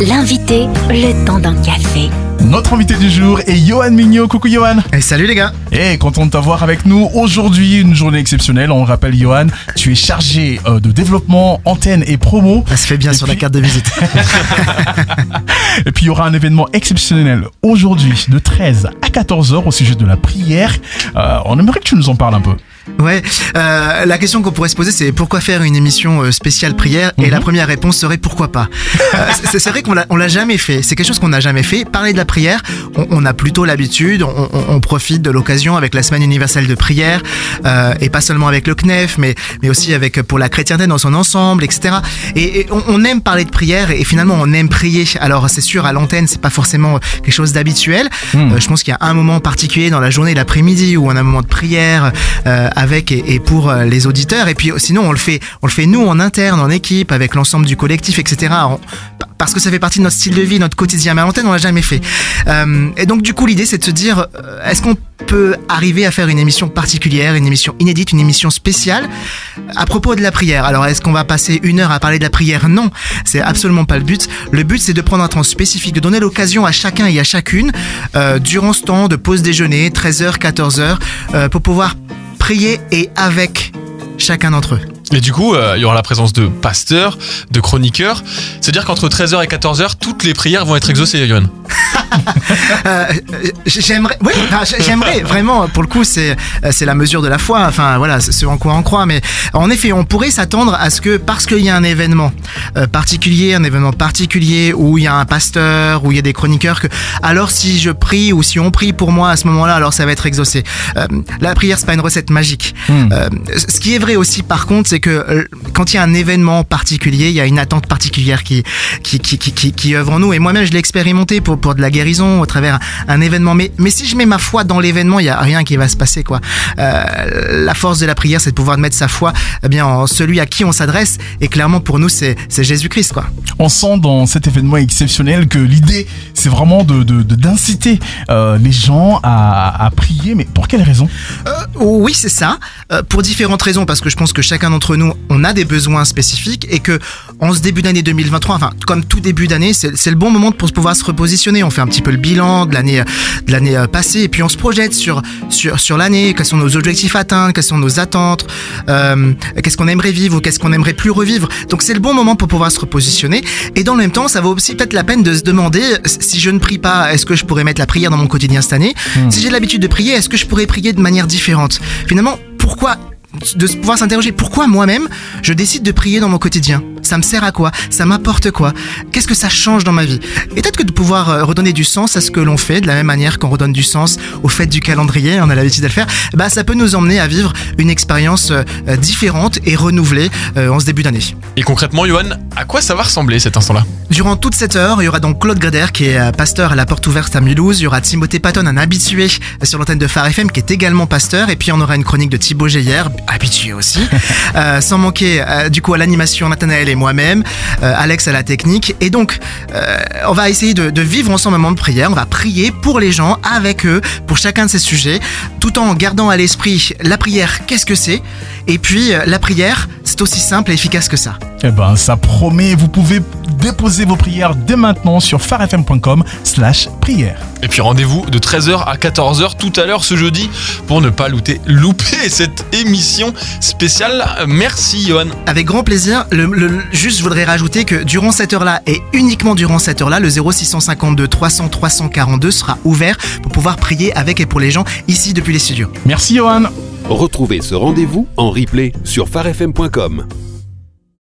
L'invité, le temps d'un café. Notre invité du jour est Johan Mignot. Coucou Johan. Et salut les gars. Et content de t'avoir avec nous aujourd'hui, une journée exceptionnelle. On le rappelle Johan, tu es chargé euh, de développement, antenne et promo. Ça se fait bien Et sur puis- la carte de visite. Et puis il y aura un événement exceptionnel aujourd'hui de 13 à 14 heures au sujet de la prière. Euh, on aimerait que tu nous en parles un peu. ouais. Euh, la question qu'on pourrait se poser, c'est pourquoi faire une émission euh, spéciale prière? Et la première réponse serait pourquoi pas? Euh, c'est vrai qu'on l'a, on l'a jamais fait. C'est quelque chose qu'on n'a jamais fait. Parler de la prière, on, on a plutôt l'habitude. On, on- on profite de l'occasion avec la semaine universelle de prière euh, et pas seulement avec le CNEF, mais mais aussi avec pour la chrétienté dans son ensemble, etc. Et, et on, on aime parler de prière et finalement on aime prier. Alors c'est sûr à l'antenne, c'est pas forcément quelque chose d'habituel. Euh, je pense qu'il y a un moment particulier dans la journée, l'après-midi, où on a un moment de prière euh, avec et, et pour euh, les auditeurs. Et puis sinon, on le fait, on le fait nous en interne, en équipe, avec l'ensemble du collectif, etc. On- parce que ça fait partie de notre style de vie, notre quotidien. Mais à l'antenne, on l'a jamais fait. Euh, et donc du coup, l'idée, c'est de se dire, euh, est-ce qu'on peut arriver à faire une émission particulière, une émission inédite, une émission spéciale à propos de la prière? Alors est-ce qu'on va passer une heure à parler de la prière? Non, c'est absolument pas le but. Le but c'est de prendre un temps spécifique, de donner l'occasion à chacun et à chacune, euh, durant ce temps de pause déjeuner, 13h, 14h, euh, pour pouvoir prier et avec chacun d'entre eux. Et du coup, euh, il y aura la présence de pasteurs, de chroniqueurs. C'est-à-dire qu'entre 13h et 14h, toutes les prières vont être exaucées, Yohan. Euh, j'aimerais, oui, enfin, j'aimerais vraiment. Pour le coup, c'est c'est la mesure de la foi. Enfin, voilà, ce en quoi on croit. Mais en effet, on pourrait s'attendre à ce que parce qu'il y a un événement euh, particulier, un événement particulier où il y a un pasteur, où il y a des chroniqueurs, que alors si je prie ou si on prie pour moi à ce moment-là, alors ça va être exaucé. Euh, la prière, c'est pas une recette magique. Hmm. Euh, ce qui est vrai aussi, par contre, c'est que euh, quand il y a un événement particulier, il y a une attente particulière qui qui qui qui, qui, qui œuvre en nous. Et moi-même, je l'ai expérimenté pour pour de la guérison au travers un événement. Mais mais si je mets ma foi dans l'événement, il y a rien qui va se passer quoi. Euh, la force de la prière, c'est de pouvoir mettre sa foi eh bien en celui à qui on s'adresse. Et clairement, pour nous, c'est Jésus-Christ quoi. On sent dans cet événement exceptionnel que l'idée, c'est vraiment de de- d'inciter euh, les gens à, à prier. Mais pour quelle raison? Euh, oui, c'est ça. Euh, pour différentes raisons, parce que je pense que chacun d'entre nous, on a des besoins spécifiques et que en ce début d'année 2023, enfin comme tout début d'année, c'est le bon moment pour pouvoir se repositionner. On fait un petit peu le bilan de l'année de l'année passée et puis on se projette sur sur sur l'année. Quels sont nos objectifs atteints Quelles sont nos attentes Qu'est-ce qu'on aimerait vivre ou qu'est-ce qu'on aimerait plus revivre Donc c'est le bon moment pour pouvoir se repositionner. Et dans le même temps, ça vaut aussi peut-être la peine de se demander si je ne prie pas, est-ce que je pourrais mettre la prière dans mon quotidien cette année Si j'ai l'habitude de prier, est-ce que je pourrais prier de manière différente Finalement, pourquoi de pouvoir s'interroger pourquoi moi-même je décide de prier dans mon quotidien ça me sert à quoi? Ça m'apporte quoi? Qu'est-ce que ça change dans ma vie? Et peut-être que de pouvoir euh, redonner du sens à ce que l'on fait de la même manière qu'on redonne du sens au fait du calendrier on a l'habitude de le faire bah ça peut nous emmener à vivre une expérience euh, différente et renouvelée euh, en ce début d'année Et concrètement, Yohan, à quoi ça va ressembler cet instant-là? Durant toute cette heure, il y aura donc Claude Greder qui est pasteur à la porte ouverte à Mulhouse. Il y aura Timothée Patton, un habitué sur l'antenne de Phare FM qui est également pasteur. Et puis on aura une chronique de Thibaut Geyer, habitué aussi. Euh, sans manquer euh, du coup à l'animation Nathanaël et moi-même, euh, Alex à la technique. Et donc euh, on va essayer de, de vivre ensemble un moment de prière. On va prier pour les gens, avec eux, pour chacun de ces sujets, tout en gardant à l'esprit la prière, qu'est-ce que c'est? Et puis euh, la prière, c'est aussi simple et efficace que ça. Eh ben, ça promet. Vous pouvez déposer vos prières dès maintenant sur farfm.com slash prière. Et puis rendez-vous de 13h à 14h tout à l'heure ce jeudi pour ne pas louter, louper cette émission spéciale. Merci Johan. Avec grand plaisir. Le, le- juste, je voudrais rajouter que durant cette heure-là et uniquement durant cette heure-là, le 0652 300 342 sera ouvert pour pouvoir prier avec et pour les gens ici depuis les studios. Merci Johan. Retrouvez ce rendez-vous en replay sur farfm.com.